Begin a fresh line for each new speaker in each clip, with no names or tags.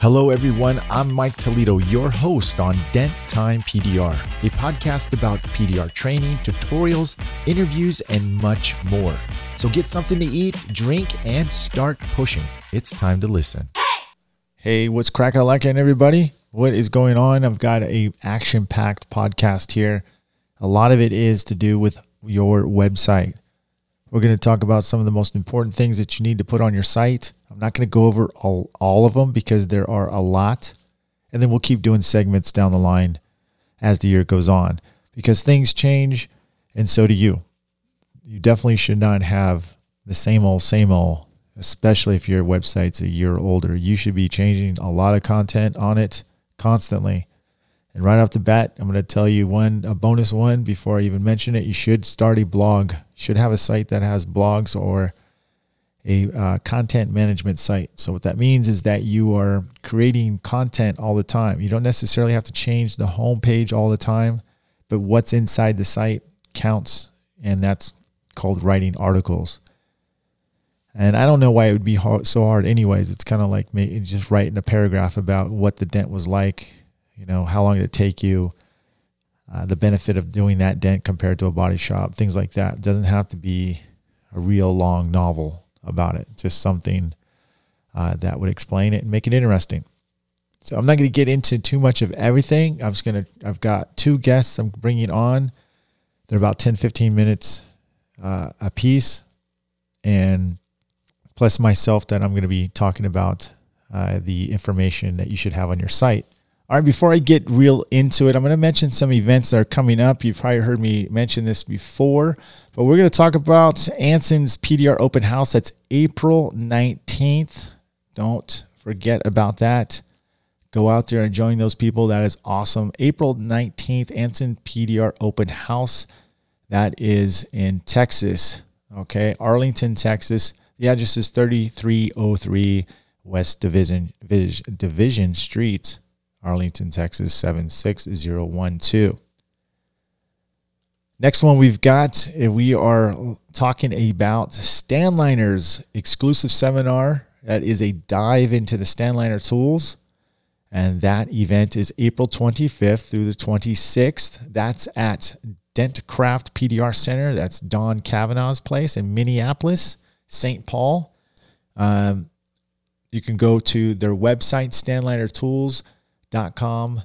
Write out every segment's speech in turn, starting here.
Hello, everyone. I'm Mike Toledo, your host on Dent Time PDR, a podcast about PDR training, tutorials, interviews, and much more. So get something to eat, drink, and start pushing. It's time to listen. Hey, what's cracking like everybody? What is going on? I've got a action-packed podcast here. A lot of it is to do with your website. We're going to talk about some of the most important things that you need to put on your site I'm not going to go over all, all of them because there are a lot. And then we'll keep doing segments down the line as the year goes on because things change and so do you. You definitely should not have the same old, same old, especially if your website's a year older. You should be changing a lot of content on it constantly. And right off the bat, I'm going to tell you one, a bonus one before I even mention it. You should start a blog. Should have a site that has blogs or a uh, content management site. So what that means is that you are creating content all the time. You don't necessarily have to change the homepage all the time, but what's inside the site counts, and that's called writing articles. And I don't know why it would be hard, so hard, anyways. It's kind of like me just writing a paragraph about what the dent was like. You know, how long did it take you? Uh, the benefit of doing that dent compared to a body shop, things like that. It doesn't have to be a real long novel about it. Just something uh, that would explain it and make it interesting. So I'm not going to get into too much of everything. I'm just going to, I've got two guests I'm bringing on. They're about 10, 15 minutes uh, a piece. And plus myself that I'm going to be talking about uh, the information that you should have on your site. All right, before I get real into it, I'm going to mention some events that are coming up. You've probably heard me mention this before, but we're going to talk about Anson's PDR Open House. That's April 19th. Don't forget about that. Go out there and join those people. That is awesome. April 19th, Anson PDR Open House. That is in Texas. Okay, Arlington, Texas. The address is 3303 West Division Division Street. Arlington, Texas 76012. Next one we've got, eh, we are talking about Stanliner's exclusive seminar. That is a dive into the Stanliner tools. And that event is April 25th through the 26th. That's at Dentcraft PDR Center. That's Don Kavanaugh's place in Minneapolis, St. Paul. Um, you can go to their website, Stanliner Tools com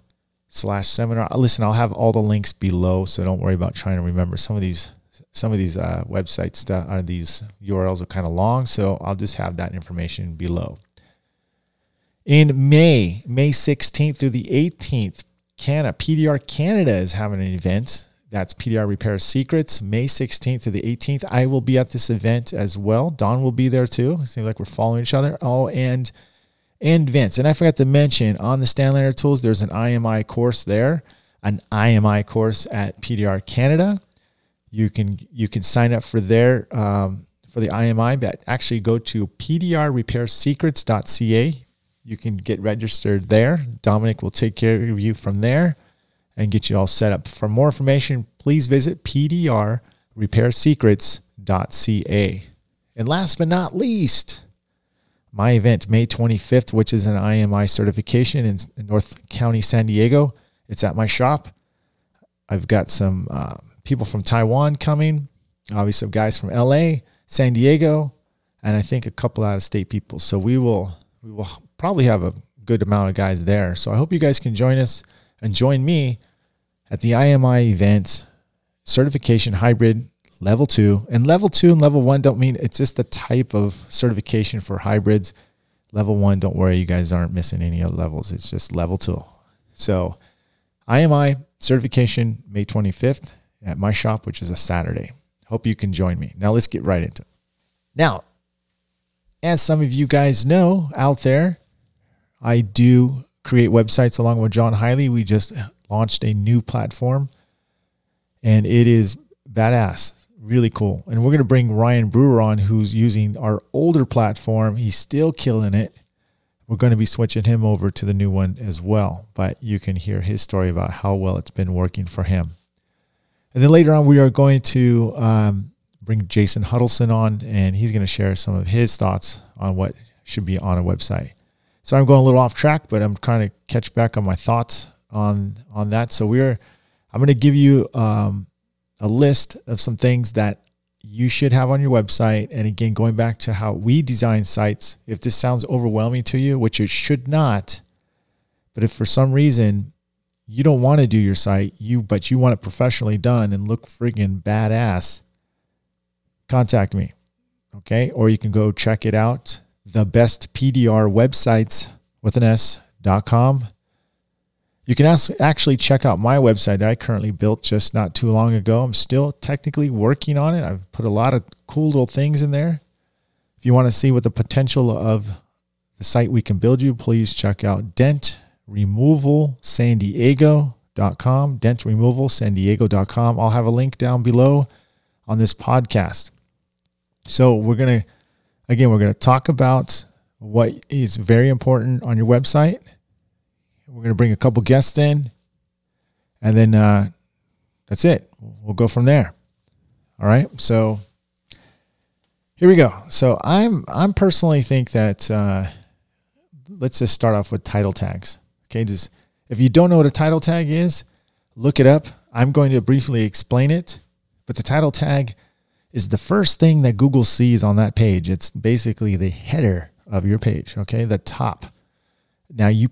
slash seminar. Listen, I'll have all the links below, so don't worry about trying to remember some of these. Some of these uh, websites stuff are these URLs are kind of long, so I'll just have that information below. In May, May 16th through the 18th, Canada PDR Canada is having an event. That's PDR Repair Secrets, May 16th to the 18th. I will be at this event as well. Don will be there too. It seems like we're following each other. Oh, and and Vince. And I forgot to mention on the Stanliner Tools, there's an IMI course there, an IMI course at PDR Canada. You can you can sign up for there um, for the IMI, but actually go to pdrrepairsecrets.ca. You can get registered there. Dominic will take care of you from there and get you all set up. For more information, please visit pdrrepairsecrets.ca. And last but not least, my event, May 25th, which is an IMI certification in, North County, San Diego. It's at my shop. I've got some uh, people from Taiwan coming, obviously guys from LA, San Diego, and I think a couple out of state people. So we will we will probably have a good amount of guys there. So I hope you guys can join us and join me at the IMI event certification hybrid level two. And level two and level one don't mean it's just a type of certification for hybrids. Level one, don't worry, you guys aren't missing any other levels. It's just level two. So IMI certification May 25th at my shop, which is a Saturday. Hope you can join me. Now let's get right into it. Now, as some of you guys know out there, I do create websites along with John Hiley. We just launched a new platform and it is badass really cool. And we're going to bring Ryan Brewer on, who's using our older platform. He's still killing it. We're going to be switching him over to the new one as well. But you can hear his story about how well it's been working for him. And then later on, we are going to um, bring Jason Huddleston on, and he's going to share some of his thoughts on what should be on a website. So I'm going a little off track, but I'm trying to catch back on my thoughts on on that. So we're I'm going to give you um, a list of some things that you should have on your website. And again, going back to how we design sites, if this sounds overwhelming to you, which it should not, but if for some reason you don't want to do your site, you but you want it professionally done and look friggin' badass, contact me. Okay. Or you can go check it out. The best PDR websites with an S.com. You can actually check out my website that I currently built just not too long ago. I'm still technically working on it. I've put a lot of cool little things in there. If you want to see what the potential of the site we can build you, please check out Dent Removal San Diego.com. Dent Removal dentremovalsandiego.com, dentremovalsandiego.com. I'll have a link down below on this podcast. So we're going to, again, we're going to talk about what is very important on your website. We're going to bring a couple guests in, and then uh, that's it. We'll go from there. All right. So here we go. So I'm I'm personally think that uh, let's just start off with title tags. Okay. Just if you don't know what a title tag is, look it up. I'm going to briefly explain it. But the title tag is the first thing that Google sees on that page. It's basically the header of your page, okay? The top. Now you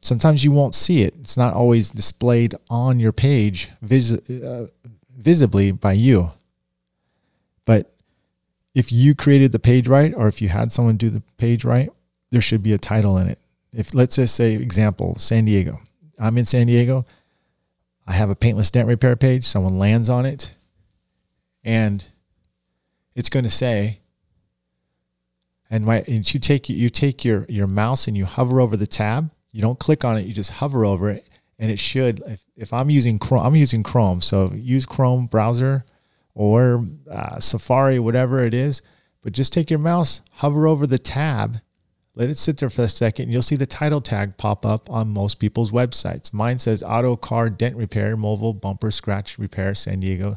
sometimes you won't see it. It's not always displayed on your page vis- uh, visibly by you. But if you created the page right or if you had someone do the page right, there should be a title in it. If let's just say example, San Diego. I'm in San Diego. I have a paintless dent repair page. Someone lands on it and it's going to say, and, my, and you take you take your your mouse and you hover over the tab. You don't click on it. You just hover over it, and it should. If, if I'm using Chrome, I'm using Chrome. So use Chrome browser or uh, Safari, whatever it is. But just take your mouse, hover over the tab, let it sit there for a second, and you'll see the title tag pop up on most people's websites. Mine says Auto Car Dent Repair, Mobile Bumper Scratch Repair, San Diego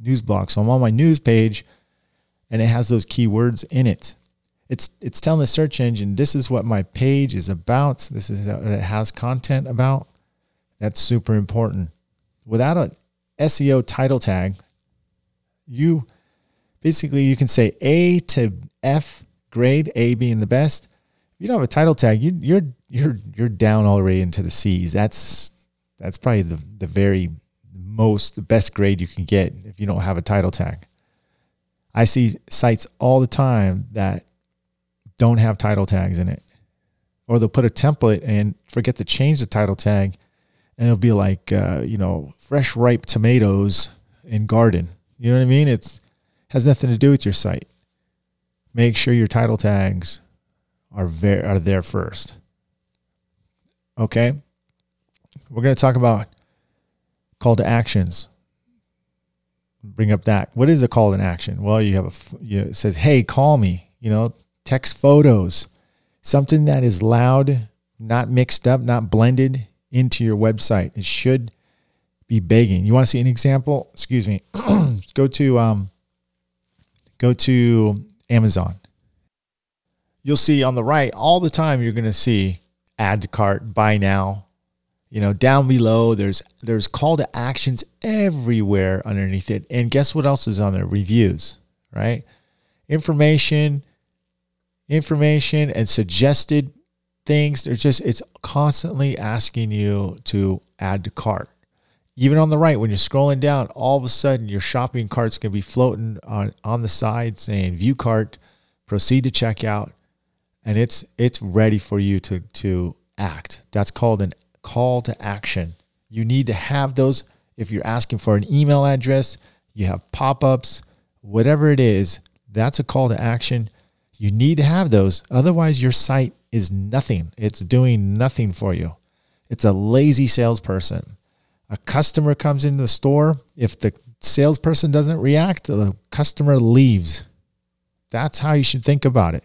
News Blog. So I'm on my news page and it has those keywords in it. It's it's telling the search engine this is what my page is about. This is what it has content about. That's super important. Without a SEO title tag, you basically you can say A to F grade, A being the best. If you don't have a title tag, you, you're you're you're down already into the C's. That's that's probably the the very most the best grade you can get if you don't have a title tag. I see sites all the time that don't have title tags in it. Or they'll put a template and forget to change the title tag. And it'll be like, uh, you know, fresh ripe tomatoes in garden. You know what I mean? It's has nothing to do with your site. Make sure your title tags are very are there first. Okay. We're going to talk about call to actions bring up that. What is a call to action? Well, you have a you it says, "Hey, call me." You know, text photos, something that is loud, not mixed up, not blended into your website. It should be begging. You want to see an example? Excuse me. go to um, go to Amazon. You'll see on the right all the time. You're going to see add to cart, buy now, you know down below there's there's call to actions everywhere underneath it and guess what else is on there reviews right information information and suggested things there's just it's constantly asking you to add to cart even on the right when you're scrolling down all of a sudden your shopping cart's going to be floating on on the side saying view cart proceed to checkout and it's it's ready for you to to act that's called an call to action. You need to have those. If you're asking for an email address, you have pop ups, whatever it is, that's a call to action. You need to have those. Otherwise, your site is nothing. It's doing nothing for you. It's a lazy salesperson. A customer comes into the store. If the salesperson doesn't react, the customer leaves. That's how you should think about it.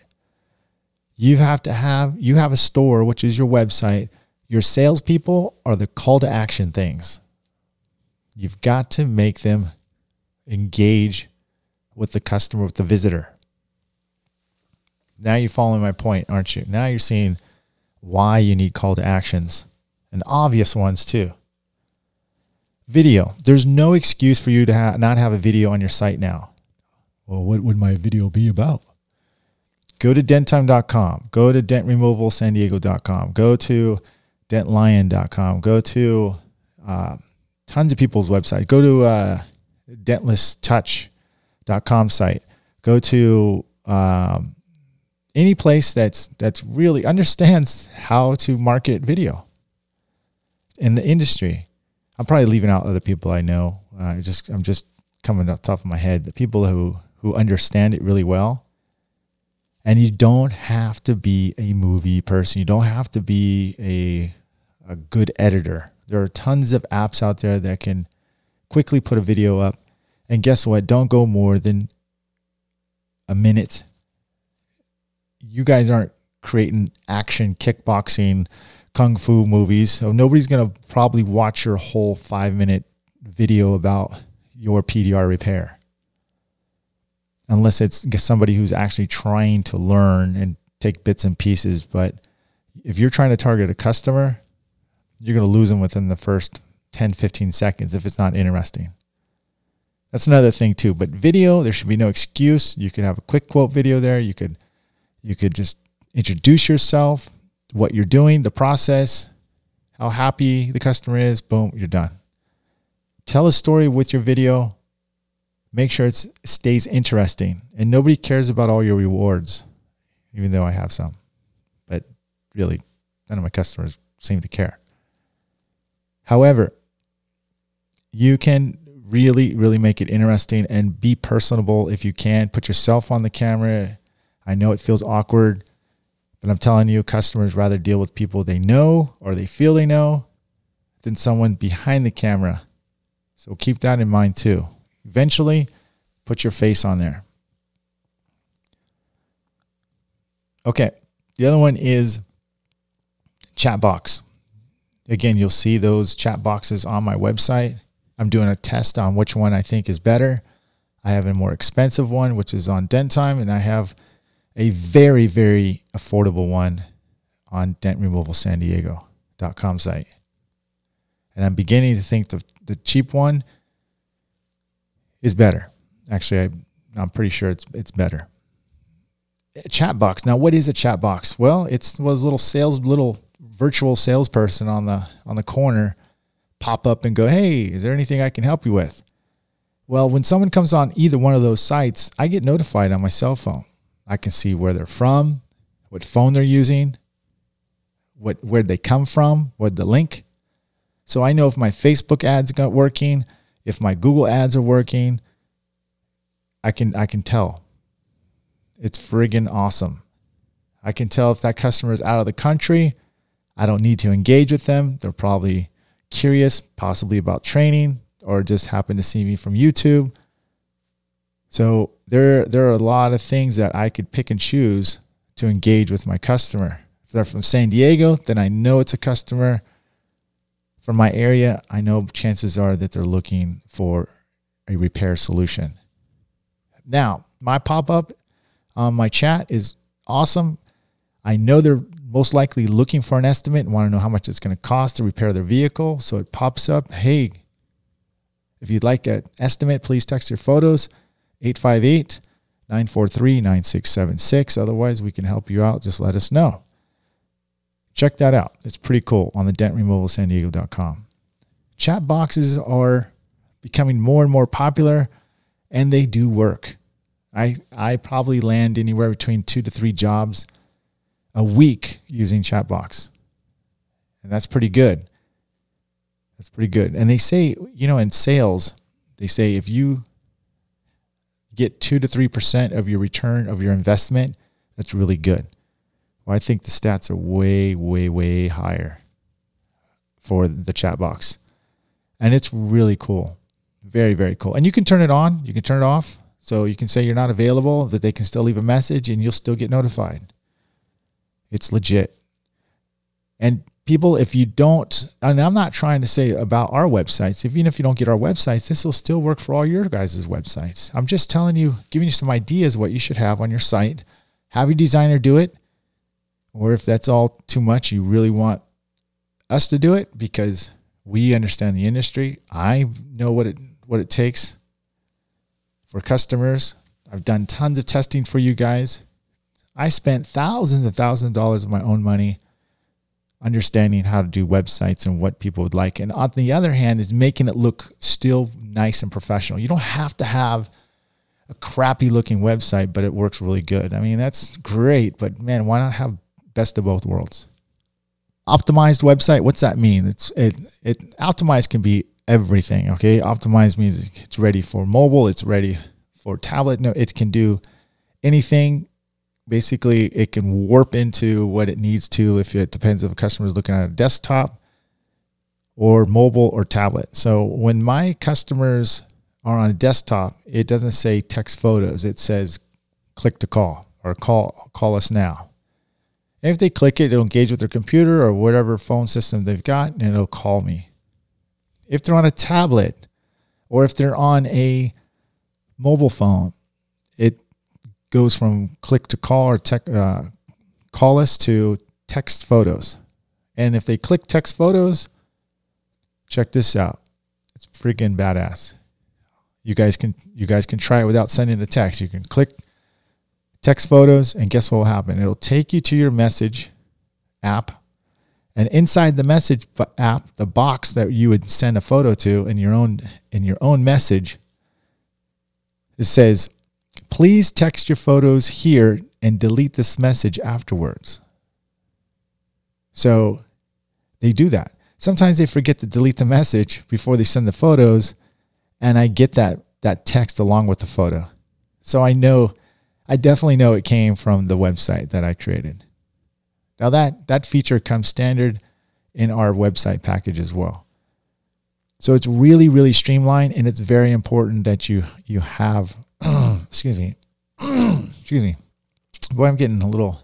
You have to have you have a store, which is your website, your salespeople are the call to action things. You've got to make them engage with the customer, with the visitor. Now you're following my point, aren't you? Now you're seeing why you need call to actions and obvious ones too. Video. There's no excuse for you to ha- not have a video on your site now. Well, what would my video be about? Go to denttime.com. Go to dentremovalsandiego.com. Go to dentlion.com. Go to uh, tons of people's websites. Go to uh, dentlesstouch.com site. Go to um, any place that's that's really understands how to market video in the industry. I'm probably leaving out other people I know. Uh, just I'm just coming off top of my head. The people who who understand it really well. And you don't have to be a movie person. You don't have to be a a good editor. There are tons of apps out there that can quickly put a video up. And guess what? Don't go more than a minute you guys aren't creating action kickboxing kung fu movies so nobody's going to probably watch your whole five minute video about your pdr repair. Unless it's somebody who's actually trying to learn and take bits and pieces but if you're trying to target a customer you're going to lose them within the first 10 15 seconds if it's not interesting. That's another thing too but video there should be no excuse. You could have a quick quote video there. You could you could just introduce yourself, what you're doing, the process, how happy the customer is. Boom, you're done. Tell a story with your video. Make sure it stays interesting. And nobody cares about all your rewards, even though I have some. But really, none of my customers seem to care. However, you can really, really make it interesting and be personable if you can. Put yourself on the camera I know it feels awkward, but I'm telling you, customers rather deal with people they know or they feel they know than someone behind the camera. So keep that in mind too. Eventually, put your face on there. Okay, the other one is chat box. Again, you'll see those chat boxes on my website. I'm doing a test on which one I think is better. I have a more expensive one, which is on Dent Time, and I have a very, very affordable one on dentremovalsandiego.com site. And I'm beginning to think the, the cheap one is better. Actually, I, I'm pretty sure it's, it's better. A chat box. Now, what is a chat box? Well, it's was a little sales, little virtual salesperson on the on the corner pop up and go, "Hey, is there anything I can help you with?" Well, when someone comes on either one of those sites, I get notified on my cell phone. I can see where they're from, what phone they're using, what where they come from, what the link. So I know if my Facebook ads got working, if my Google ads are working. I can I can tell. It's friggin' awesome. I can tell if that customer is out of the country. I don't need to engage with them. They're probably curious, possibly about training, or just happen to see me from YouTube. So there there are a lot of things that I could pick and choose to engage with my customer. If they're from San Diego, then I know it's a customer from my area. I know chances are that they're looking for a repair solution. Now, my pop-up on my chat is awesome. I know they're most likely looking for an estimate and want to know how much it's going to cost to repair their vehicle. So it pops up, hey, if you'd like an estimate, please text your photos 858 943 9676. Otherwise, we can help you out. Just let us know. Check that out. It's pretty cool on the dentremovalsandiego.com. Chat boxes are becoming more and more popular and they do work. I, I probably land anywhere between two to three jobs a week using Chatbox. And that's pretty good. That's pretty good. And they say, you know, in sales, they say if you get two to three percent of your return of your investment, that's really good. Well, I think the stats are way, way, way higher for the chat box. And it's really cool. Very, very cool. And you can turn it on, you can turn it off. So you can say you're not available, but they can still leave a message and you'll still get notified. It's legit. And people, if you don't, and I'm not trying to say about our websites, even if you don't get our websites, this will still work for all your guys' websites. I'm just telling you, giving you some ideas what you should have on your site. Have your designer do it. or if that's all too much, you really want us to do it because we understand the industry. I know what it what it takes for customers. I've done tons of testing for you guys. I spent thousands and thousands of dollars of my own money understanding how to do websites and what people would like. And on the other hand, is making it look still nice and professional. You don't have to have a crappy looking website, but it works really good. I mean, that's great, but man, why not have best of both worlds? Optimized website, what's that mean? It's it it optimized can be everything, okay? Optimized means it's ready for mobile, it's ready for tablet. No, it can do anything basically it can warp into what it needs to if it depends if a customer is looking at a desktop or mobile or tablet. So when my customers are on a desktop, it doesn't say text photos. It says click to call or call call us now. And if they click it, it'll engage with their computer or whatever phone system they've got and it'll call me. If they're on a tablet or if they're on a mobile phone, it goes from click to call or tech, uh, call us to text photos. And if they click text photos, check this out. It's freaking badass. You guys can you guys can try it without sending a text. You can click text photos and guess what will happen? It'll take you to your message app. And inside the message app, the box that you would send a photo to in your own in your own message, it says Please text your photos here and delete this message afterwards. So they do that. Sometimes they forget to delete the message before they send the photos, and I get that that text along with the photo. So I know I definitely know it came from the website that I created. Now that that feature comes standard in our website package as well. So it's really really streamlined and it's very important that you you have excuse me, excuse me. Boy, I'm getting a little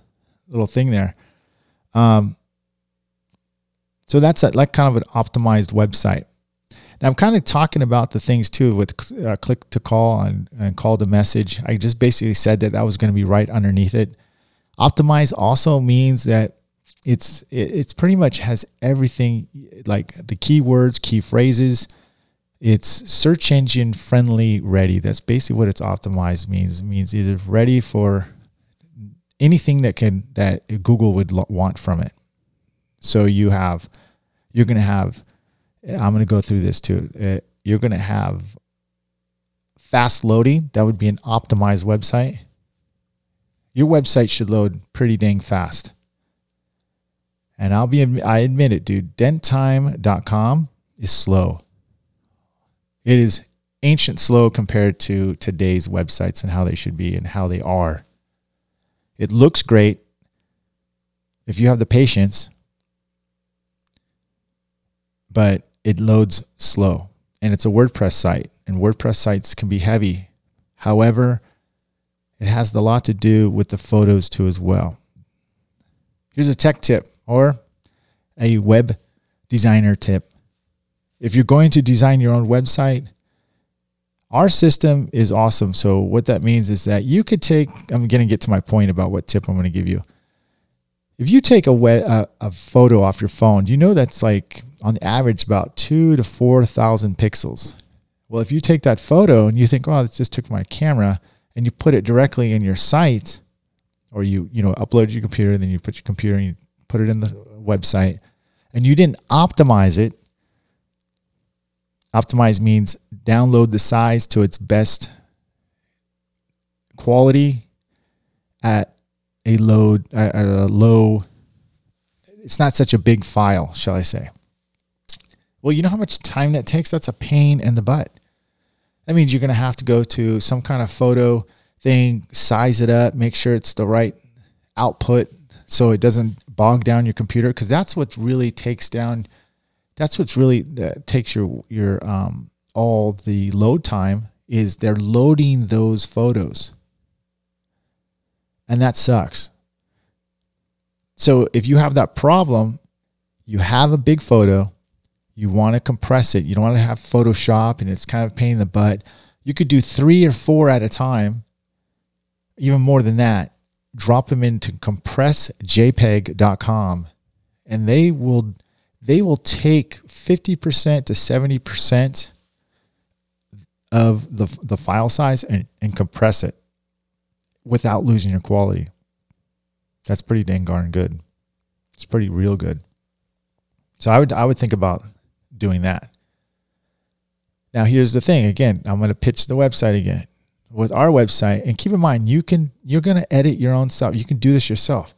little thing there. Um, so that's a, like kind of an optimized website. Now I'm kind of talking about the things too with uh, click to call and, and call to message. I just basically said that that was going to be right underneath it. Optimize also means that it's it, it's pretty much has everything like the keywords, key phrases, it's search engine friendly ready. That's basically what it's optimized means. It means either ready for anything that can that Google would want from it. So you have, you're going to have, I'm going to go through this too. Uh, you're going to have fast loading. That would be an optimized website. Your website should load pretty dang fast. And I'll be, I admit it, dude. Denttime.com is slow. It is ancient slow compared to today's websites and how they should be and how they are. It looks great if you have the patience, but it loads slow. And it's a WordPress site, and WordPress sites can be heavy. However, it has a lot to do with the photos too as well. Here's a tech tip or a web designer tip if you're going to design your own website, our system is awesome. So what that means is that you could take. I'm going to get to my point about what tip I'm going to give you. If you take a, a, a photo off your phone, you know that's like on average about two to four thousand pixels. Well, if you take that photo and you think, "Oh, this just took my camera," and you put it directly in your site, or you you know upload your computer, and then you put your computer and you put it in the website, and you didn't optimize it Optimize means download the size to its best quality at a load at a low it's not such a big file, shall I say. Well, you know how much time that takes? That's a pain in the butt. That means you're going to have to go to some kind of photo thing, size it up, make sure it's the right output so it doesn't bog down your computer because that's what really takes down that's what's really that takes your your um all the load time is they're loading those photos. And that sucks. So if you have that problem, you have a big photo, you want to compress it, you don't want to have Photoshop and it's kind of pain in the butt. You could do three or four at a time, even more than that. drop them into compressjpeg.com and they will they will take 50% to 70% of the, the file size and, and compress it without losing your quality. That's pretty dang darn good. It's pretty real good. So I would I would think about doing that. Now here's the thing. Again, I'm going to pitch the website again with our website. And keep in mind, you can you're going to edit your own stuff. You can do this yourself.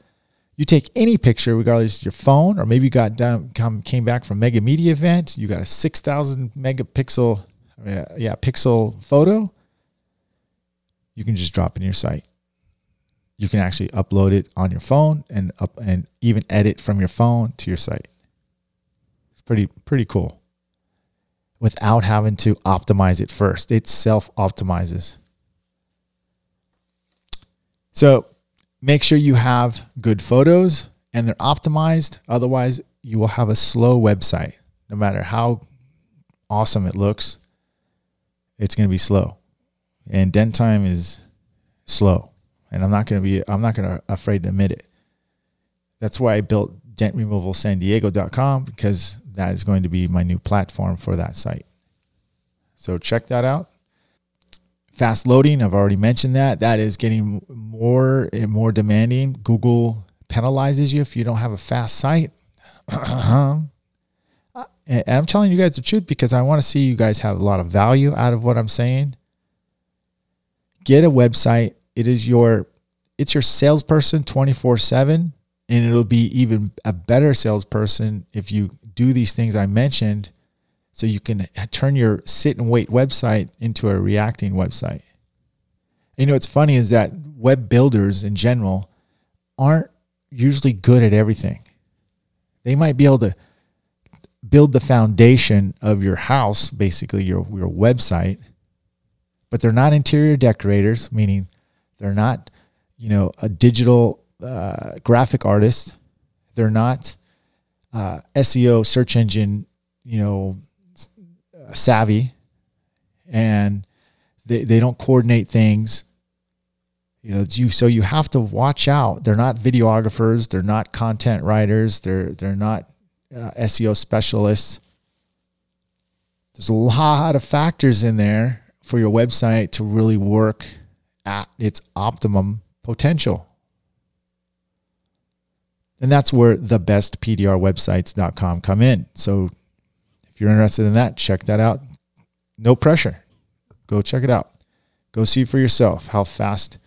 You take any picture, regardless of your phone, or maybe you got done, come came back from Mega Media event. You got a six thousand megapixel, uh, yeah, pixel photo. You can just drop in your site. You can actually upload it on your phone and up and even edit from your phone to your site. It's pretty pretty cool. Without having to optimize it first, it self optimizes. So make sure you have good photos and they're optimized. Otherwise, you will have a slow website. No matter how awesome it looks, it's going to be slow. And dent time is slow. And I'm not going to be, I'm not going to afraid to admit it. That's why I built dentremovalsandiego.com because that is going to be my new platform for that site. So check that out fast loading. I've already mentioned that. That is getting more and more demanding. Google penalizes you if you don't have a fast site. Uh-huh. And i'm telling you guys the truth because i want to see you guys have a lot of value out of what i'm saying. Get a website. It is your it's your salesperson 24 7 and it'll be even a better salesperson if you do these things i mentioned so you can turn your sit and wait website into a reacting website. You know what's funny is that web builders in general aren't usually good at everything. They might be able to build the foundation of your house, basically your, your website, but they're not interior decorators, meaning they're not, you know, a digital uh, graphic artist. They're not uh, SEO search engine, you know, savvy and they, they don't coordinate things. You know you so you have to watch out. They're not videographers. They're not content writers. They're they're not uh, SEO specialists. There's a lot of factors in there for your website to really work at its optimum potential. And that's where the best come in. So if you're interested in that, check that out. No pressure. Go check it out. Go see for yourself how fast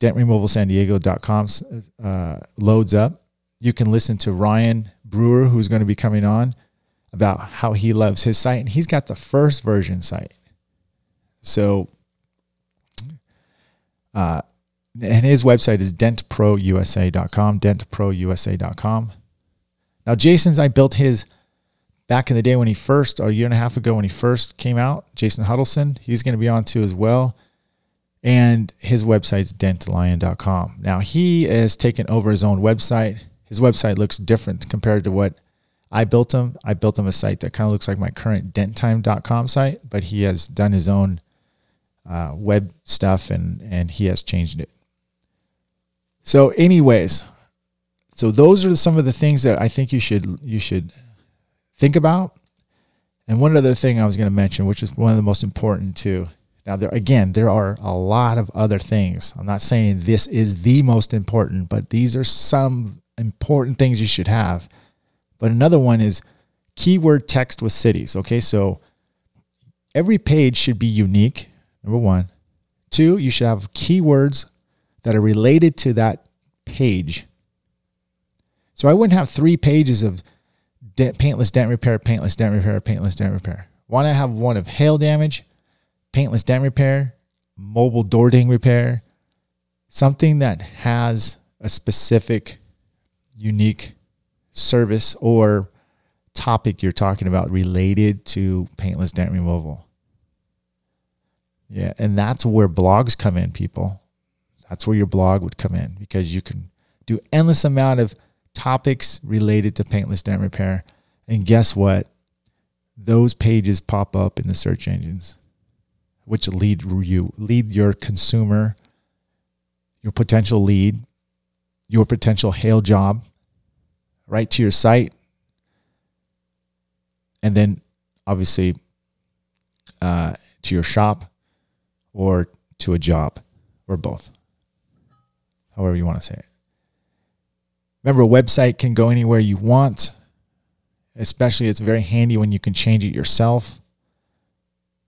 dentremovalsandiego.com uh, loads up. You can listen to Ryan Brewer, who's going to be coming on, about how he loves his site. And he's got the first version site. So, uh, and his website is dentprousa.com, dentprousa.com. Now, Jason's, I built his back in the day when he first, or a year and a half ago when he first came out, Jason Huddleston, he's going to be on too as well. And his website's dentalion.com. Now he has taken over his own website. His website looks different compared to what I built him. I built him a site that kind of looks like my current denttime.com site, but he has done his own uh, web stuff and, and he has changed it. So, anyways, so those are some of the things that I think you should you should think about. And one other thing I was going to mention, which is one of the most important too. Now, there again, there are a lot of other things. I'm not saying this is the most important, but these are some important things you should have. But another one is keyword text with cities. Okay, so every page should be unique. Number one. Two, you should have keywords that are related to that page. So I wouldn't have three pages of dent, paintless dent repair, paintless dent repair, paintless dent repair. Why not have one of hail damage, paintless dent repair, mobile door ding repair, something that has a specific, unique service or topic you're talking about related to paintless dent removal. Yeah, and that's where blogs come in, people. That's where your blog would come in because you can do endless amount of topics related to paintless dent repair. And guess what? Those pages pop up in the search engines, which lead you lead your consumer your potential lead, your potential hail job right to your site. And then obviously uh, to your shop or to a job or both, however you want to say it. Remember, a website can go anywhere you want, especially it's very handy when you can change it yourself.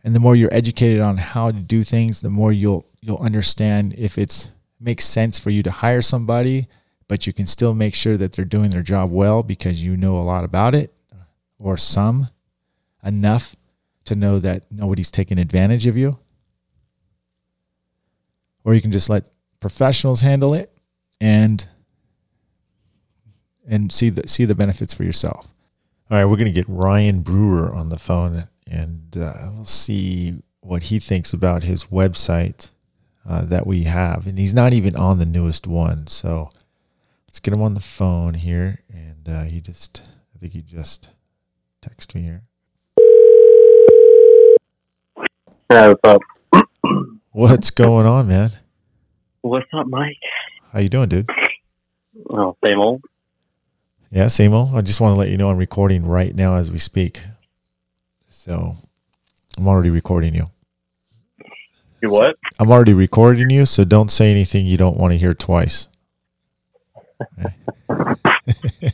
And the more you're educated on how to do things, the more you'll you'll understand if it's makes sense for you to hire somebody, but you can still make sure that they're doing their job well because you know a lot about it or some enough to know that nobody's taking advantage of you. Or you can just let professionals handle it and and see the see the benefits for yourself. All right, we're going to get Ryan Brewer on the phone and uh, we'll see what he thinks about his website uh, that we have. And he's not even on the newest one. So let's get him on the phone here. And uh, he just, I think he just texted me here.
Yeah, what's up?
What's going on, man?
What's up, Mike?
How you doing, dude?
Oh, same old.
Yeah, same old. I just want to let you know I'm recording right now as we speak. So I'm already recording you.
You what?
I'm already recording you, so don't say anything you don't want to hear twice.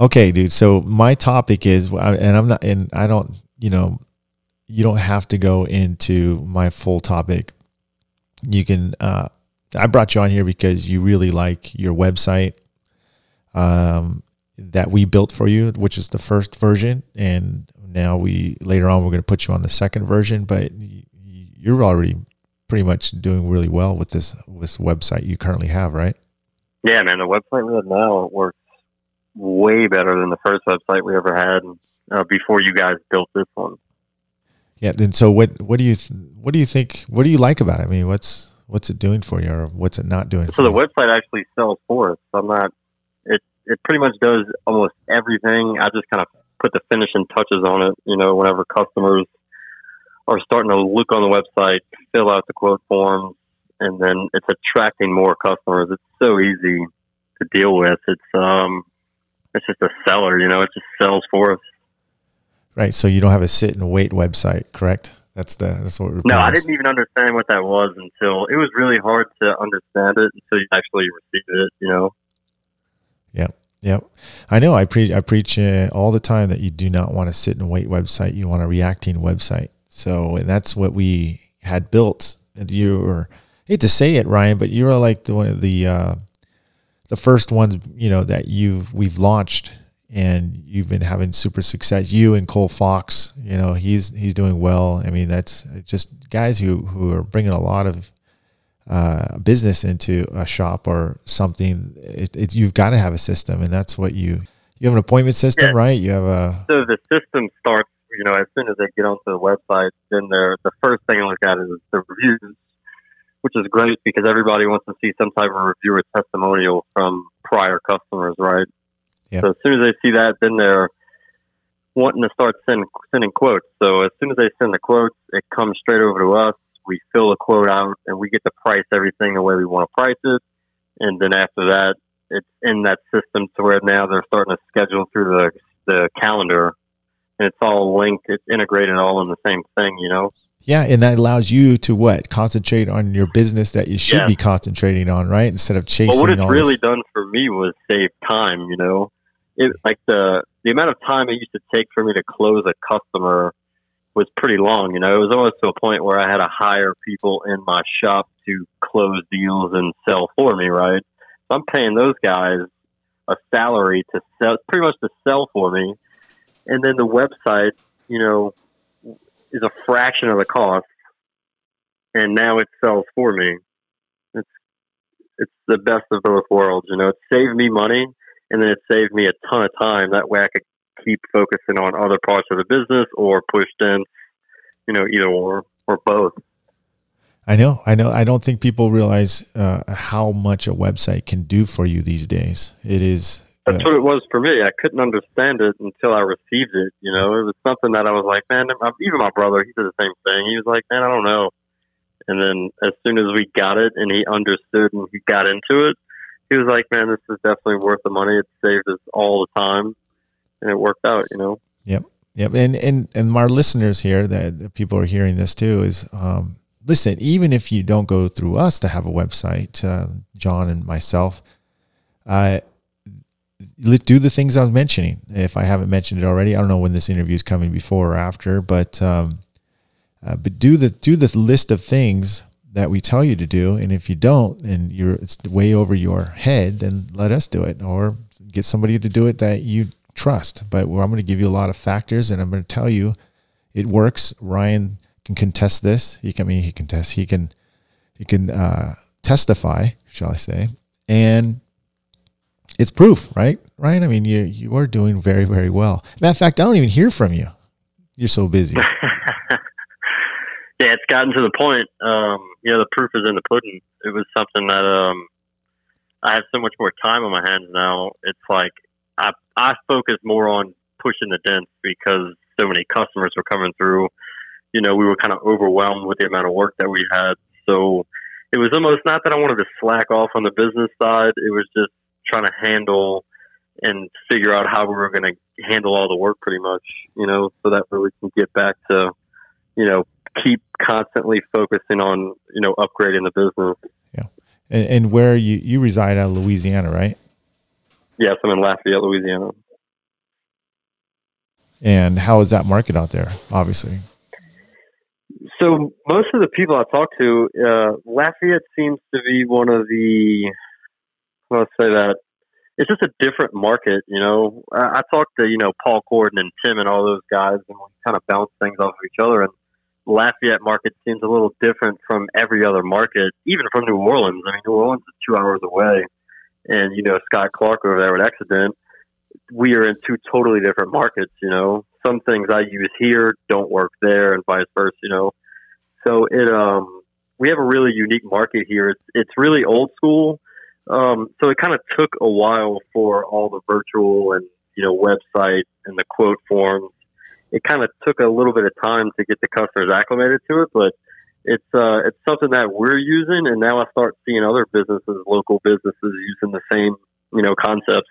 okay, dude. So my topic is, and I'm not, and I don't, you know, you don't have to go into my full topic. You can. Uh, I brought you on here because you really like your website um, that we built for you, which is the first version, and now we later on we're going to put you on the second version. But you're already pretty much doing really well with this this website you currently have, right?
Yeah, man. The website we have now works way better than the first website we ever had uh, before you guys built this one.
Yeah, and so what? What do you th- what do you think? What do you like about it? I mean, what's what's it doing for you, or what's it not doing?
So the
you?
website actually sells for us. I'm not. It pretty much does almost everything. I just kind of put the finishing touches on it. You know, whenever customers are starting to look on the website, fill out the quote forms, and then it's attracting more customers. It's so easy to deal with. It's um, it's just a seller. You know, it just sells for us.
Right. So you don't have a sit and wait website, correct? That's the that's what.
No, I didn't even understand what that was until it was really hard to understand it until you actually received it. You know.
Yep. I know. I preach. I preach uh, all the time that you do not want to sit and wait website. You want a reacting website. So and that's what we had built. You were hate to say it, Ryan, but you were like the one of the uh, the first ones you know that you've we've launched and you've been having super success. You and Cole Fox, you know, he's he's doing well. I mean, that's just guys who who are bringing a lot of uh, business into a shop or something. It, it, you've got to have a system, and that's what you you have an appointment system, yeah. right? You have a
so the system starts. You know, as soon as they get onto the website, then they're the first thing I look at is the reviews, which is great because everybody wants to see some type of review or testimonial from prior customers, right? Yep. So as soon as they see that, then they're wanting to start sending sending quotes. So as soon as they send the quotes, it comes straight over to us. We fill the quote out, and we get to price everything the way we want to price it. And then after that, it's in that system to where now they're starting to schedule through the the calendar, and it's all linked. It's integrated all in the same thing, you know.
Yeah, and that allows you to what concentrate on your business that you should yeah. be concentrating on, right? Instead of chasing.
Well, what it's really
this.
done for me was save time. You know, it like the the amount of time it used to take for me to close a customer was pretty long. You know, it was almost to a point where I had to hire people in my shop to close deals and sell for me. Right, so I'm paying those guys a salary to sell, pretty much to sell for me, and then the website, you know, is a fraction of the cost, and now it sells for me. It's it's the best of both worlds. You know, it saved me money and then it saved me a ton of time. That way, I could keep focusing on other parts of the business or pushed in, you know, either or or both.
I know, I know. I don't think people realize uh, how much a website can do for you these days. It is.
Uh, That's what it was for me. I couldn't understand it until I received it. You know, it was something that I was like, man. Even my brother, he did the same thing. He was like, man, I don't know. And then as soon as we got it and he understood and he got into it, he was like, "Man, this is definitely worth the money. It saved us all the time, and it worked out." You know.
Yep. Yep. And and and our listeners here that, people are hearing this too is um, listen. Even if you don't go through us to have a website, uh, John and myself, uh, do the things I was mentioning. If I haven't mentioned it already, I don't know when this interview is coming before or after, but um, uh, but do the do the list of things that we tell you to do, and if you don't, and you're it's way over your head, then let us do it, or get somebody to do it that you trust. But I'm going to give you a lot of factors, and I'm going to tell you it works. Ryan can contest this. He can I mean he can test. He can he can uh, testify, shall I say? And it's proof, right? Ryan, I mean, you you are doing very very well. Matter of fact, I don't even hear from you. You're so busy.
yeah, it's gotten to the point. Um, you know, the proof is in the pudding. It was something that um, I have so much more time on my hands now. It's like I I focus more on pushing the dents because so many customers were coming through. You know, we were kind of overwhelmed with the amount of work that we had. So it was almost not that I wanted to slack off on the business side. It was just trying to handle and figure out how we were going to handle all the work pretty much, you know, so that way we can get back to, you know, keep constantly focusing on, you know, upgrading the business.
Yeah. And, and where you, you reside out of Louisiana, right?
Yes, I'm in Lafayette, Louisiana.
And how is that market out there, obviously?
So most of the people I talk to, uh, Lafayette seems to be one of the I'll say that it's just a different market. You know, I, I talked to you know Paul Corden and Tim and all those guys, and we kind of bounce things off of each other. And Lafayette market seems a little different from every other market, even from New Orleans. I mean, New Orleans is two hours away, and you know Scott Clark over there at Accident. We are in two totally different markets. You know, some things I use here don't work there, and vice versa. You know, so it um we have a really unique market here. It's it's really old school um, so it kind of took a while for all the virtual and you know website and the quote forms. It kind of took a little bit of time to get the customers acclimated to it, but it's uh, it's something that we're using, and now I start seeing other businesses, local businesses, using the same you know concepts,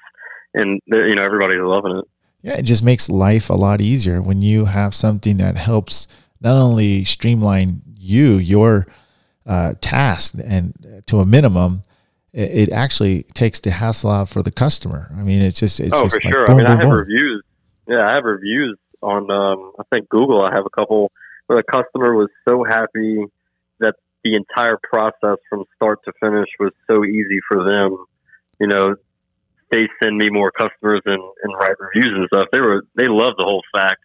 and you know everybody's loving it.
Yeah, it just makes life a lot easier when you have something that helps not only streamline you your uh, task and to a minimum, it, it actually takes the hassle out for the customer. I mean, it's just it's
oh
just
for
like
sure.
Boom,
I mean,
boom,
I have
boom.
reviews. Yeah, I have reviews on um, I think Google. I have a couple the customer was so happy that the entire process from start to finish was so easy for them. You know, they send me more customers and, and write reviews and stuff. They were they loved the whole fact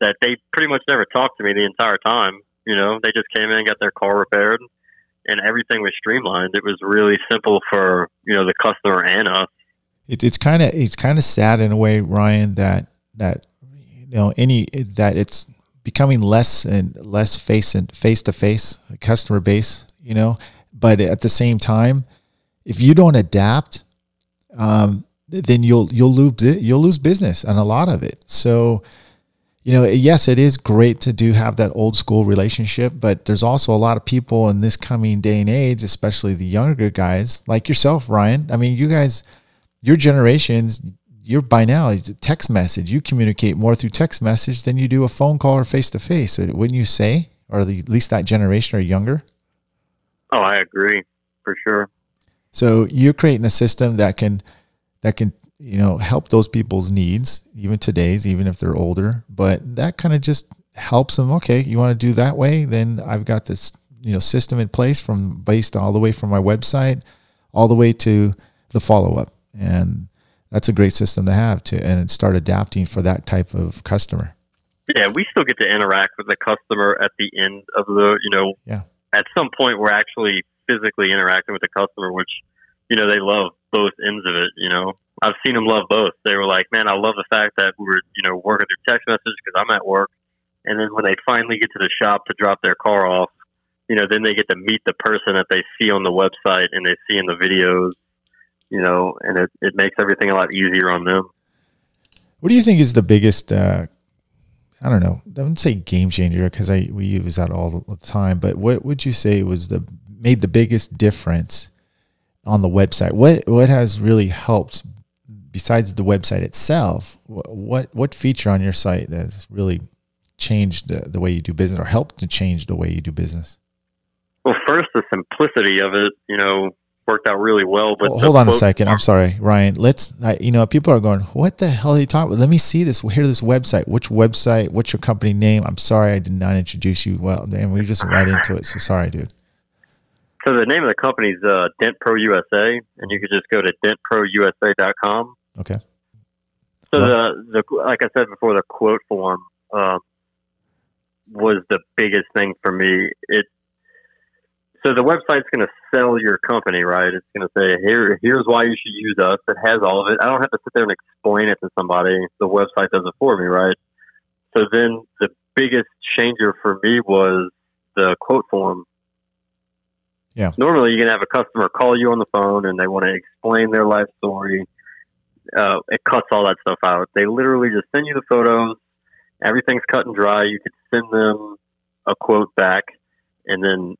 that they pretty much never talked to me the entire time. You know, they just came in, got their car repaired, and everything was streamlined. It was really simple for you know the customer and us.
It, it's kind of it's kind of sad in a way, Ryan, that that you know any that it's becoming less and less face and face to face customer base. You know, but at the same time, if you don't adapt, um, then you'll you'll lose you'll lose business and a lot of it. So you know, yes, it is great to do have that old school relationship, but there's also a lot of people in this coming day and age, especially the younger guys like yourself, Ryan. I mean, you guys, your generations, you're by now text message. You communicate more through text message than you do a phone call or face to face. Wouldn't you say, or at least that generation or younger?
Oh, I agree for sure.
So you're creating a system that can that can you know, help those people's needs, even today's, even if they're older. But that kind of just helps them. Okay, you want to do that way? Then I've got this, you know, system in place from based all the way from my website, all the way to the follow up, and that's a great system to have to and start adapting for that type of customer.
Yeah, we still get to interact with the customer at the end of the, you know,
yeah.
At some point, we're actually physically interacting with the customer, which you know they love both ends of it. You know, I've seen them love both. They were like, "Man, I love the fact that we're you know, working through text message because I'm at work." And then when they finally get to the shop to drop their car off, you know, then they get to meet the person that they see on the website and they see in the videos, you know, and it, it makes everything a lot easier on them.
What do you think is the biggest uh, I don't know. I wouldn't say game changer because I we use that all the time. But what would you say was the made the biggest difference on the website? What what has really helped besides the website itself? What what feature on your site that has really changed the, the way you do business or helped to change the way you do business?
Well, first the simplicity of it. You know, worked out really well. But
hold on a second. I'm sorry, Ryan. Let's. I, you know, people are going, "What the hell are you talking about?" Let me see this. Hear this website. Which website? What's your company name? I'm sorry, I did not introduce you well, and we just right into it. So sorry, dude.
So the name of the company is uh, Dent Pro USA, and you could just go to dentprousa.com.
Okay.
So the the like I said before, the quote form um, was the biggest thing for me. It so the website's going to sell your company, right? It's going to say, here, here's why you should use us. It has all of it. I don't have to sit there and explain it to somebody. The website does it for me, right? So then the biggest changer for me was the quote form.
Yeah.
Normally, you can have a customer call you on the phone and they want to explain their life story. Uh, it cuts all that stuff out. They literally just send you the photos. Everything's cut and dry. You could send them a quote back, and then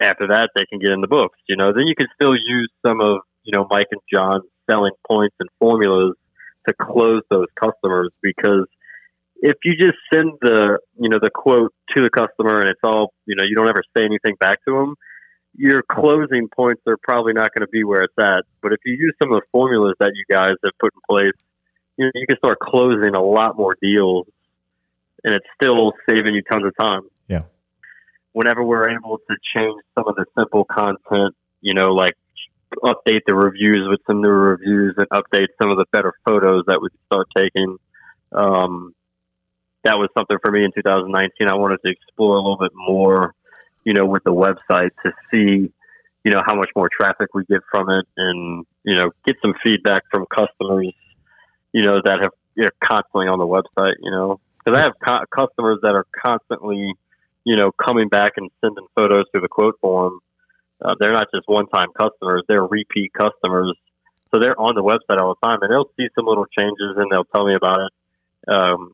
after that they can get in the books. You know, then you can still use some of you know Mike and John's selling points and formulas to close those customers because if you just send the you know the quote to the customer and it's all you know you don't ever say anything back to them your closing points are probably not going to be where it's at but if you use some of the formulas that you guys have put in place you know you can start closing a lot more deals and it's still saving you tons of time whenever we're able to change some of the simple content, you know, like update the reviews with some new reviews and update some of the better photos that we start taking. Um, that was something for me in 2019. I wanted to explore a little bit more, you know, with the website to see, you know, how much more traffic we get from it and, you know, get some feedback from customers, you know, that have, know, constantly on the website, you know, because I have co- customers that are constantly, you know, coming back and sending photos through the quote form. Uh, they're not just one-time customers; they're repeat customers. So they're on the website all the time, and they'll see some little changes, and they'll tell me about it. Um,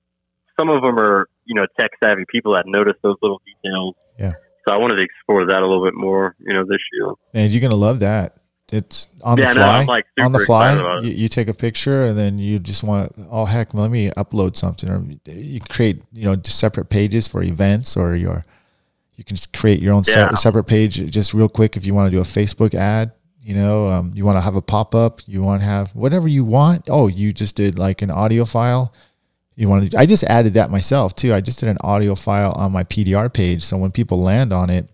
some of them are, you know, tech-savvy people that notice those little details.
Yeah.
So I wanted to explore that a little bit more, you know, this year.
And you're gonna love that. It's on
yeah,
the fly.
No, like
on the fly, you, you, take a picture and then you just want, oh heck, let me upload something, or you create, you know, separate pages for events, or your, you can just create your own yeah. separate page just real quick if you want to do a Facebook ad. You know, um, you want to have a pop up, you want to have whatever you want. Oh, you just did like an audio file. You want to? I just added that myself too. I just did an audio file on my PDR page, so when people land on it,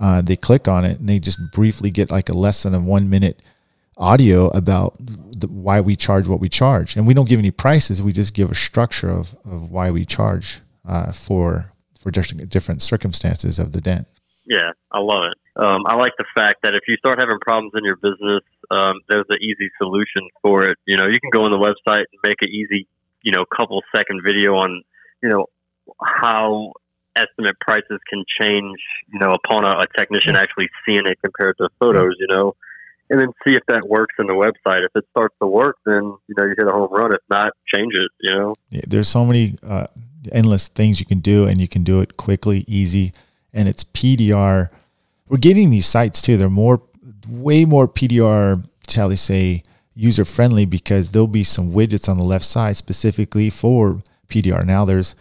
uh, they click on it and they just briefly get like a less than a one minute audio about the, why we charge what we charge. And we don't give any prices. We just give a structure of, of why we charge uh, for for different, different circumstances of the dent.
Yeah, I love it. Um, I like the fact that if you start having problems in your business, um, there's an easy solution for it. You know, you can go on the website and make an easy, you know, couple second video on, you know, how estimate prices can change, you know, upon a, a technician actually seeing it compared to photos, you know, and then see if that works in the website. If it starts to work, then, you know, you hit a home run. If not, change it, you know.
Yeah, there's so many uh, endless things you can do, and you can do it quickly, easy, and it's PDR. We're getting these sites too. They're more, way more PDR, shall we say, user friendly because there'll be some widgets on the left side specifically for PDR. Now there's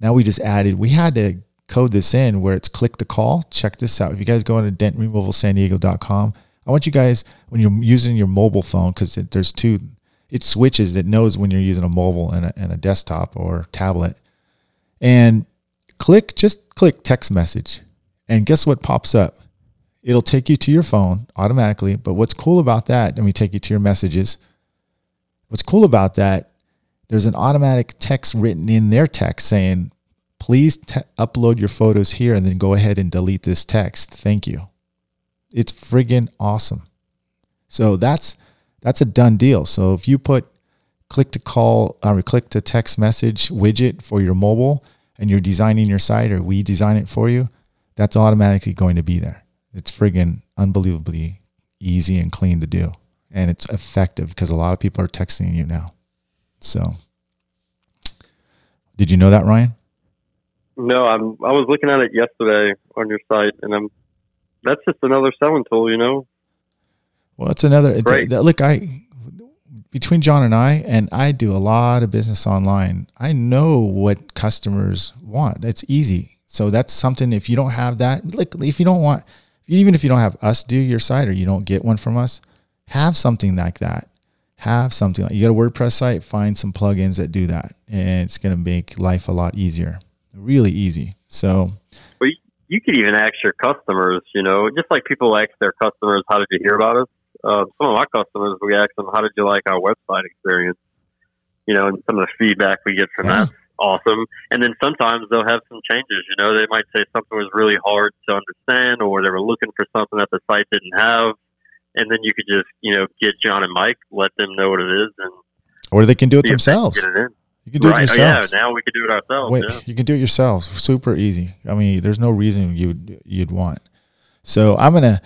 now we just added, we had to code this in where it's click to call. Check this out. If you guys go into dentremovalsandiego.com, I want you guys, when you're using your mobile phone, because there's two, it switches, it knows when you're using a mobile and a, and a desktop or tablet. And click, just click text message. And guess what pops up? It'll take you to your phone automatically. But what's cool about that, let me take you to your messages. What's cool about that there's an automatic text written in their text saying, please upload your photos here and then go ahead and delete this text. Thank you. It's friggin' awesome. So that's that's a done deal. So if you put click to call um, or click to text message widget for your mobile and you're designing your site or we design it for you, that's automatically going to be there. It's friggin' unbelievably easy and clean to do. And it's effective because a lot of people are texting you now. So, did you know that, Ryan?
No, I'm. I was looking at it yesterday on your site, and I'm. That's just another selling tool, you know.
Well, it's another. It's a, look, I between John and I, and I do a lot of business online. I know what customers want. It's easy. So that's something. If you don't have that, like if you don't want, even if you don't have us do your site or you don't get one from us, have something like that. Have something like you got a WordPress site, find some plugins that do that, and it's going to make life a lot easier. Really easy. So,
well, you could even ask your customers. You know, just like people ask their customers, "How did you hear about us?" Uh, some of my customers, we ask them, "How did you like our website experience?" You know, and some of the feedback we get from yeah. that awesome. And then sometimes they'll have some changes. You know, they might say something was really hard to understand, or they were looking for something that the site didn't have. And then you could just, you know, get John and Mike, let them know what it is, and
or they can do it themselves. Get it in. You can do right. it yourself.
Oh, yeah, now we can do it ourselves. Wait, yeah.
you can do it yourself. Super easy. I mean, there's no reason you'd you'd want. So I'm gonna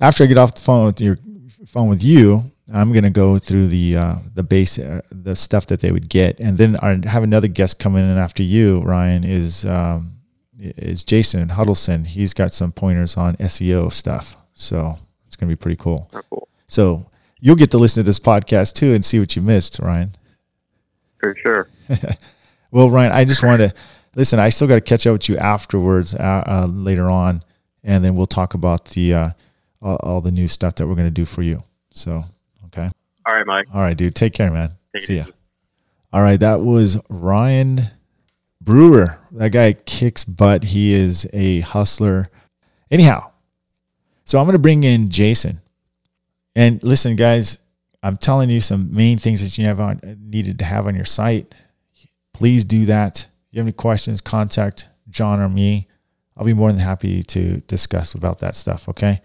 after I get off the phone with your phone with you, I'm gonna go through the uh, the base uh, the stuff that they would get, and then I have another guest coming in after you. Ryan is um, is Jason Huddleston. He's got some pointers on SEO stuff, so it's gonna be pretty cool.
Oh, cool.
So you'll get to listen to this podcast too and see what you missed, Ryan.
For sure.
well, Ryan, I just wanted to listen. I still got to catch up with you afterwards uh, uh, later on, and then we'll talk about the uh, all, all the new stuff that we're gonna do for you. So Okay.
All right, Mike.
All right, dude. Take care, man. Take See ya. All right, that was Ryan Brewer. That guy kicks butt. He is a hustler. Anyhow, so I'm going to bring in Jason. And listen, guys, I'm telling you some main things that you have on, needed to have on your site. Please do that. If you have any questions, contact John or me. I'll be more than happy to discuss about that stuff, okay?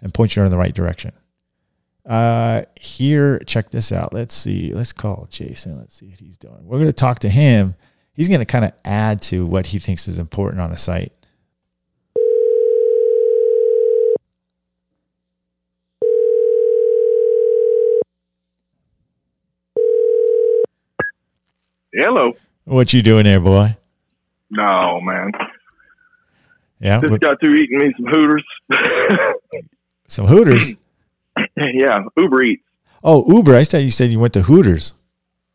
And point you in the right direction. Uh, here, check this out. Let's see. Let's call Jason. Let's see what he's doing. We're going to talk to him. He's going to kind of add to what he thinks is important on a site.
Hello.
What you doing there, boy?
No, man.
Yeah.
Just got through eating me some Hooters.
some Hooters.
yeah, Uber Eats.
Oh, Uber. I thought you said you went to Hooters.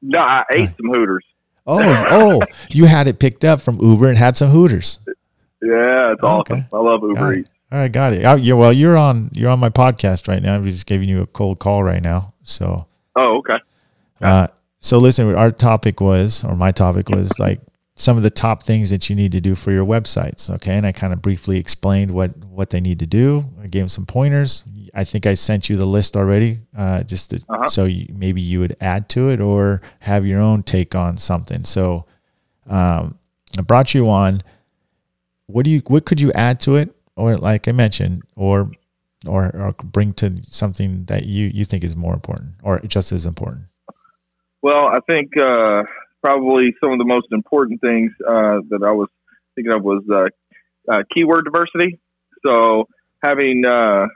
No, I ate some Hooters.
Oh, oh, you had it picked up from Uber and had some Hooters.
Yeah, it's oh, awesome. Okay. I love Uber
got
Eats.
All right, got it. Oh, yeah, well, you're on you're on my podcast right now. I'm just giving you a cold call right now. So.
Oh, okay.
Uh, so listen, our topic was, or my topic was like some of the top things that you need to do for your websites. Okay, and I kind of briefly explained what what they need to do. I gave them some pointers. I think I sent you the list already, uh, just to, uh-huh. so you, maybe you would add to it or have your own take on something. So um, I brought you on. What do you? What could you add to it, or like I mentioned, or or, or bring to something that you you think is more important or just as important?
Well, I think uh, probably some of the most important things uh, that I was thinking of was uh, uh keyword diversity. So having uh,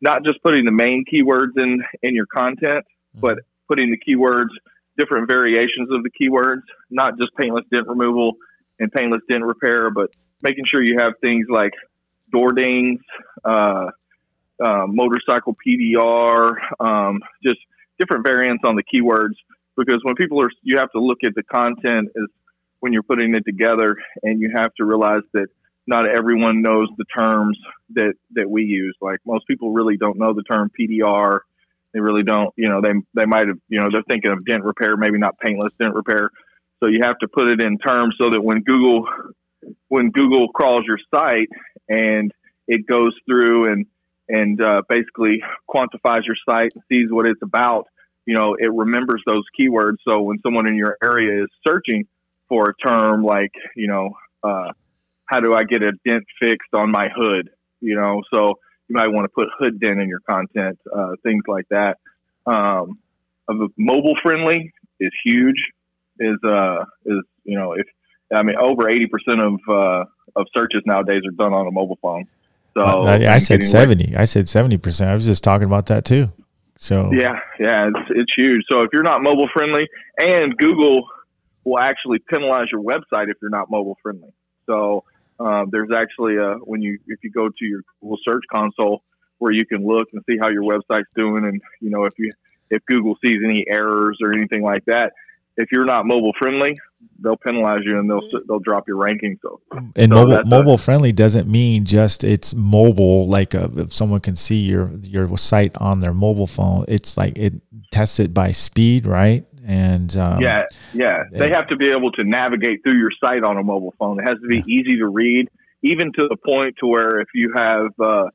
not just putting the main keywords in in your content, mm-hmm. but putting the keywords, different variations of the keywords, not just paintless dent removal and paintless dent repair, but making sure you have things like door dings, uh, uh, motorcycle PDR, um, just different variants on the keywords. Because when people are, you have to look at the content as when you're putting it together, and you have to realize that not everyone knows the terms that that we use. Like most people really don't know the term PDR. They really don't. You know, they they might have. You know, they're thinking of dent repair, maybe not paintless dent repair. So you have to put it in terms so that when Google when Google crawls your site and it goes through and and uh, basically quantifies your site and sees what it's about, you know, it remembers those keywords. So when someone in your area is searching for a term like, you know, uh, how do I get a dent fixed on my hood? You know, so you might want to put hood dent in your content, uh, things like that. Um, mobile friendly is huge. Is uh is you know if I mean over eighty percent of uh, of searches nowadays are done on a mobile phone. So
uh, I said seventy. I said seventy percent. I was just talking about that too. So
yeah, yeah, it's it's huge. So if you're not mobile friendly, and Google will actually penalize your website if you're not mobile friendly. So um, there's actually a when you if you go to your Google Search Console where you can look and see how your website's doing, and you know if you if Google sees any errors or anything like that. If you're not mobile friendly, they'll penalize you and they'll they'll drop your ranking. So
and
so
mobile mobile a, friendly doesn't mean just it's mobile. Like a, uh, if someone can see your your site on their mobile phone, it's like it tests it by speed, right? And um,
yeah, yeah, they have to be able to navigate through your site on a mobile phone. It has to be yeah. easy to read, even to the point to where if you have uh,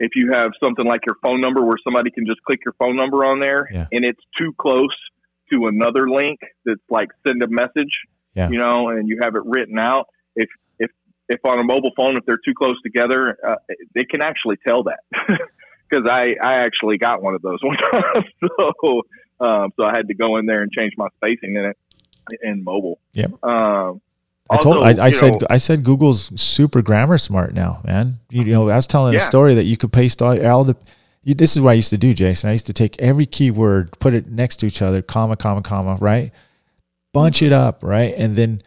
if you have something like your phone number where somebody can just click your phone number on there
yeah.
and it's too close to another link that's like send a message,
yeah.
you know, and you have it written out. If if if on a mobile phone, if they're too close together, uh, they can actually tell that. Because I I actually got one of those one time, so um, so I had to go in there and change my spacing in it in mobile.
Yep.
Um,
I told I, I said know, I said Google's super grammar smart now, man. You, you know, I was telling
yeah.
a story that you could paste all, all the. You, this is what I used to do, Jason. I used to take every keyword, put it next to each other, comma, comma, comma, right? Bunch it up, right, and then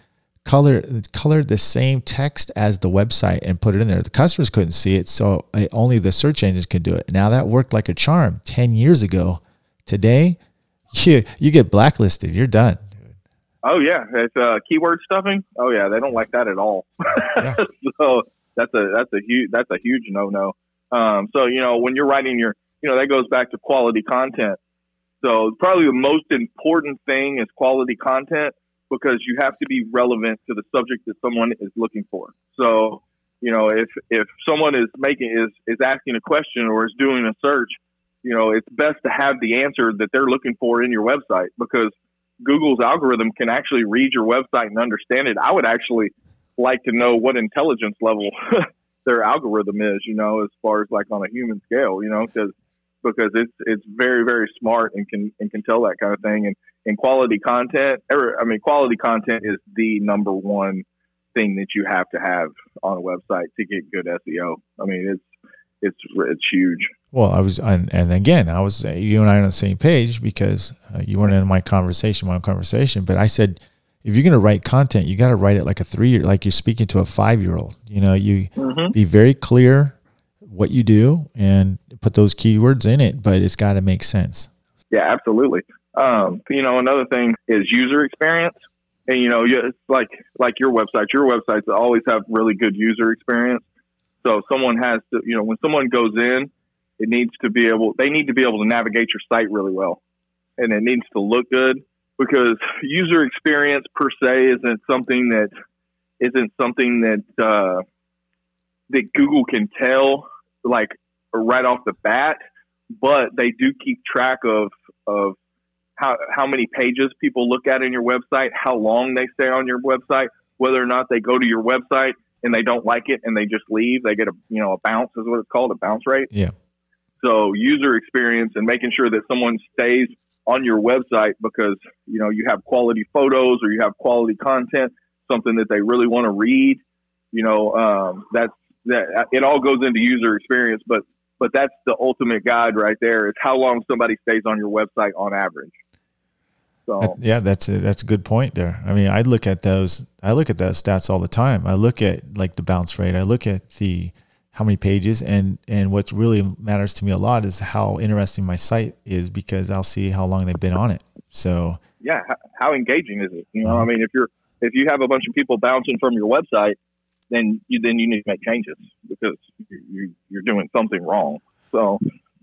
color color the same text as the website and put it in there. The customers couldn't see it, so only the search engines could do it. Now that worked like a charm ten years ago. Today, you you get blacklisted. You're done.
Oh yeah, it's uh, keyword stuffing. Oh yeah, they don't like that at all. Yeah. so that's a that's a huge that's a huge no no. Um, so you know when you're writing your you know that goes back to quality content. So probably the most important thing is quality content because you have to be relevant to the subject that someone is looking for. So you know if if someone is making is is asking a question or is doing a search, you know it's best to have the answer that they're looking for in your website because Google's algorithm can actually read your website and understand it, I would actually like to know what intelligence level their algorithm is, you know, as far as like on a human scale, you know, because because it's it's very very smart and can and can tell that kind of thing and and quality content. I mean, quality content is the number one thing that you have to have on a website to get good SEO. I mean, it's it's it's huge.
Well, I was, and, and again, I was you and I are on the same page because uh, you weren't in my conversation, my conversation. But I said, if you're going to write content, you got to write it like a three year, like you're speaking to a five year old. You know, you mm-hmm. be very clear what you do and put those keywords in it, but it's got to make sense.
Yeah, absolutely. Um, you know, another thing is user experience, and you know, like like your website. Your websites always have really good user experience so someone has to, you know, when someone goes in, it needs to be able, they need to be able to navigate your site really well. And it needs to look good because user experience per se isn't something that isn't something that, uh, that Google can tell like right off the bat, but they do keep track of, of how, how many pages people look at in your website, how long they stay on your website, whether or not they go to your website and they don't like it and they just leave, they get a you know a bounce is what it's called, a bounce rate.
Yeah.
So user experience and making sure that someone stays on your website because you know you have quality photos or you have quality content, something that they really want to read. You know, um, that's that. It all goes into user experience, but but that's the ultimate guide right there. Is how long somebody stays on your website on average. So
yeah, that's a, that's a good point there. I mean, I look at those. I look at those stats all the time. I look at like the bounce rate. I look at the how many pages and and what really matters to me a lot is how interesting my site is because I'll see how long they've been on it. So
yeah, how engaging is it? You know, uh-huh. I mean, if you're if you have a bunch of people bouncing from your website, then you then you need to make changes because you, you're doing something wrong. So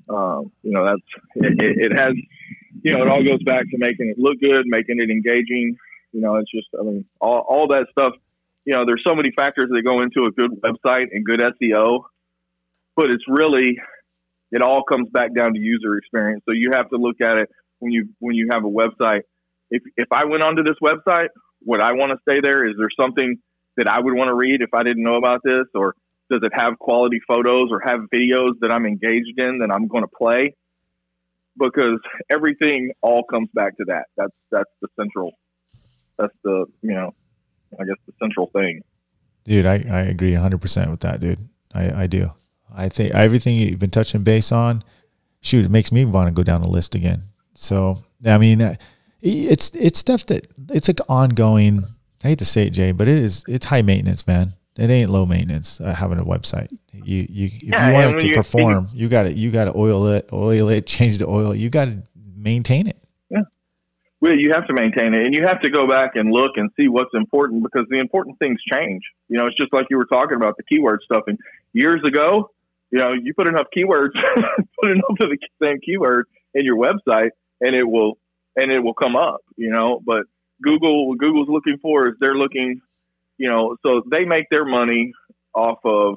um, you know that's it, it has you know, it all goes back to making it look good, making it engaging. You know, it's just, I mean, all, all that stuff. You know, there's so many factors that go into a good website and good SEO, but it's really, it all comes back down to user experience. So you have to look at it when you when you have a website. If if I went onto this website, would I want to stay there? Is there something that I would want to read if I didn't know about this, or does it have quality photos or have videos that I'm engaged in that I'm going to play? because everything all comes back to that. That's that's the central. That's the you know, I guess the central thing.
Dude, I, I agree 100% with that, dude. I, I do. I think everything you've been touching base on, shoot, it makes me want to go down the list again. So, I mean, uh, it's it's stuff that it's like ongoing. I hate to say it, Jay, but it is it's high maintenance, man. it ain't low maintenance uh, having a website. You you if yeah, you want it to perform, you got to you got to oil it, oil it, change the oil. You got to maintain it.
Yeah, well, you have to maintain it, and you have to go back and look and see what's important because the important things change. You know, it's just like you were talking about the keyword stuff. And years ago, you know, you put enough keywords, put enough of the same keyword in your website, and it will and it will come up. You know, but Google, what Google's looking for is they're looking, you know, so they make their money off of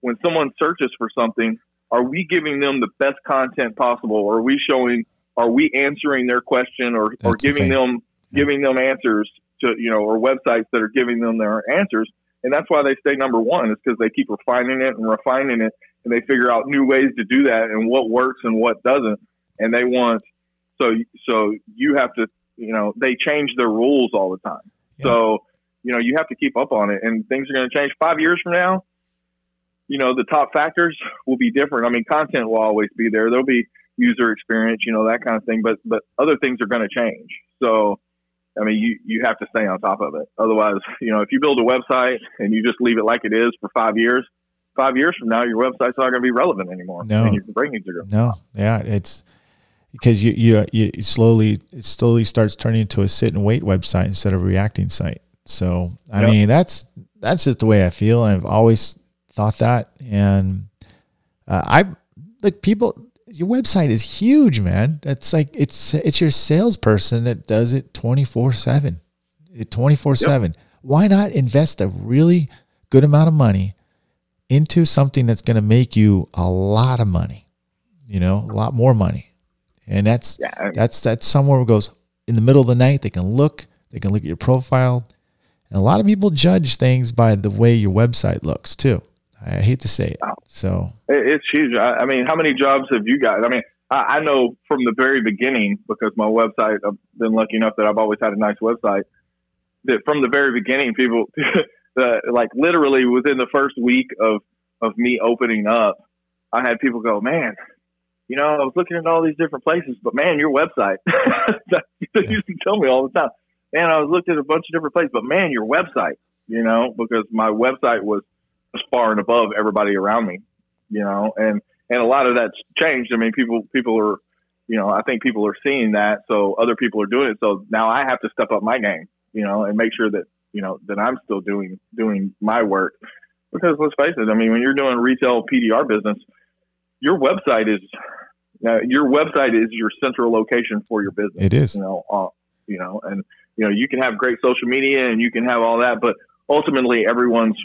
when someone searches for something. Are we giving them the best content possible? Are we showing? Are we answering their question, or, or giving them giving them answers to you know, or websites that are giving them their answers? And that's why they stay number one is because they keep refining it and refining it, and they figure out new ways to do that and what works and what doesn't. And they want so so you have to you know, they change their rules all the time. Yeah. So, you know, you have to keep up on it and things are going to change five years from now. You know, the top factors will be different. I mean, content will always be there. There'll be user experience, you know, that kind of thing, but, but other things are going to change. So, I mean, you, you have to stay on top of it. Otherwise, you know, if you build a website and you just leave it like it is for five years, five years from now, your website's not going to be relevant anymore.
No,
and your rankings
are going. No, yeah, it's because you you you slowly it slowly starts turning into a sit and wait website instead of a reacting site. So I yep. mean that's that's just the way I feel. I've always thought that, and uh, I like people. Your website is huge, man. It's like it's it's your salesperson that does it twenty four seven, twenty four seven. Why not invest a really good amount of money into something that's going to make you a lot of money? You know, a lot more money and that's yeah. that's that's somewhere where it goes in the middle of the night. They can look, they can look at your profile, and a lot of people judge things by the way your website looks too. I hate to say it. So
it's huge. I, mean, how many jobs have you got? I mean, I, I know from the very beginning because my website. I've been lucky enough that I've always had a nice website. That from the very beginning, people, like literally within the first week of of me opening up, I had people go, "Man, you know, I was looking at all these different places, but man, your website, they used to tell me all the time, man, I was looking at a bunch of different places, but man, your website, you know, because my website was, was far and above everybody around me, you know, and, and a lot of that's changed. I mean, people, people are, you know, I think people are seeing that. So other people are doing it. So now I have to step up my game, you know, and make sure that, you know, that I'm still doing, doing my work because let's face it. I mean, when you're doing retail PDR business, your website is uh, your website is your central location for your business.
It is,
you know, uh, you know, and you know you can have great social media and you can have all that, but ultimately everyone's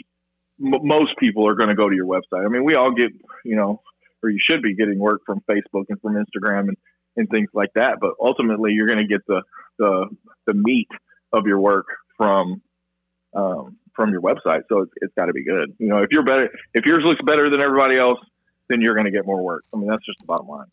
m- most people are going to go to your website. I mean, we all get you know, or you should be getting work from Facebook and from Instagram and and things like that, but ultimately you're going to get the the the meat of your work from um, from your website. So it's, it's got to be good. You know, if you're better, if yours looks better than everybody else, then you're going to get more work. I mean, that's just the bottom line.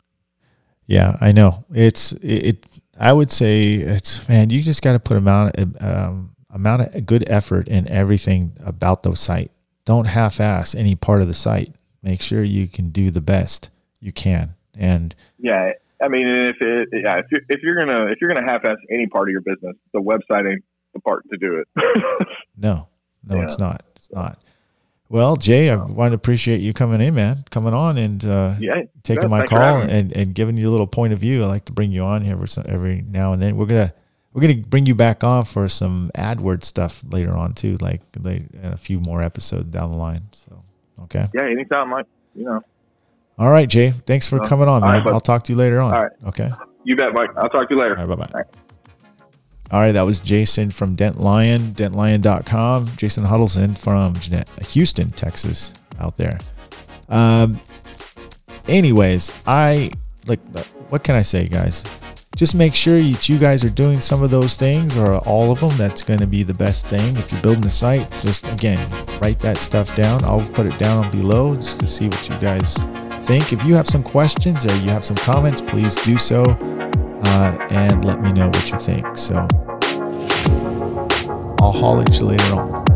Yeah, I know. It's it. it I would say it's man. You just got to put amount um, amount of good effort in everything about the site. Don't half-ass any part of the site. Make sure you can do the best you can. And
yeah, I mean, if it, yeah, if you're, if you're gonna if you're gonna half-ass any part of your business, the website ain't the part to do it.
no, no, yeah. it's not. It's not. Well, Jay, I want to appreciate you coming in, man, coming on and uh, yeah, taking yeah, my call and, and giving you a little point of view. I like to bring you on here every now and then. We're gonna we're gonna bring you back on for some AdWords stuff later on too, like, like a few more episodes down the line. So, okay.
Yeah, anytime, Mike. You know.
All right, Jay. Thanks for uh, coming on, man. Right, I'll talk to you later on. All right. Okay.
You bet, Mike. I'll talk to you later.
All right. Bye bye. All right, that was Jason from Dent Lion, dentlion.com. Jason Huddleston from Houston, Texas, out there. Um, anyways, I like, what can I say, guys? Just make sure that you guys are doing some of those things or all of them. That's going to be the best thing. If you're building a site, just again, write that stuff down. I'll put it down below just to see what you guys think. If you have some questions or you have some comments, please do so uh, and let me know what you think. So I'll holler at you later on.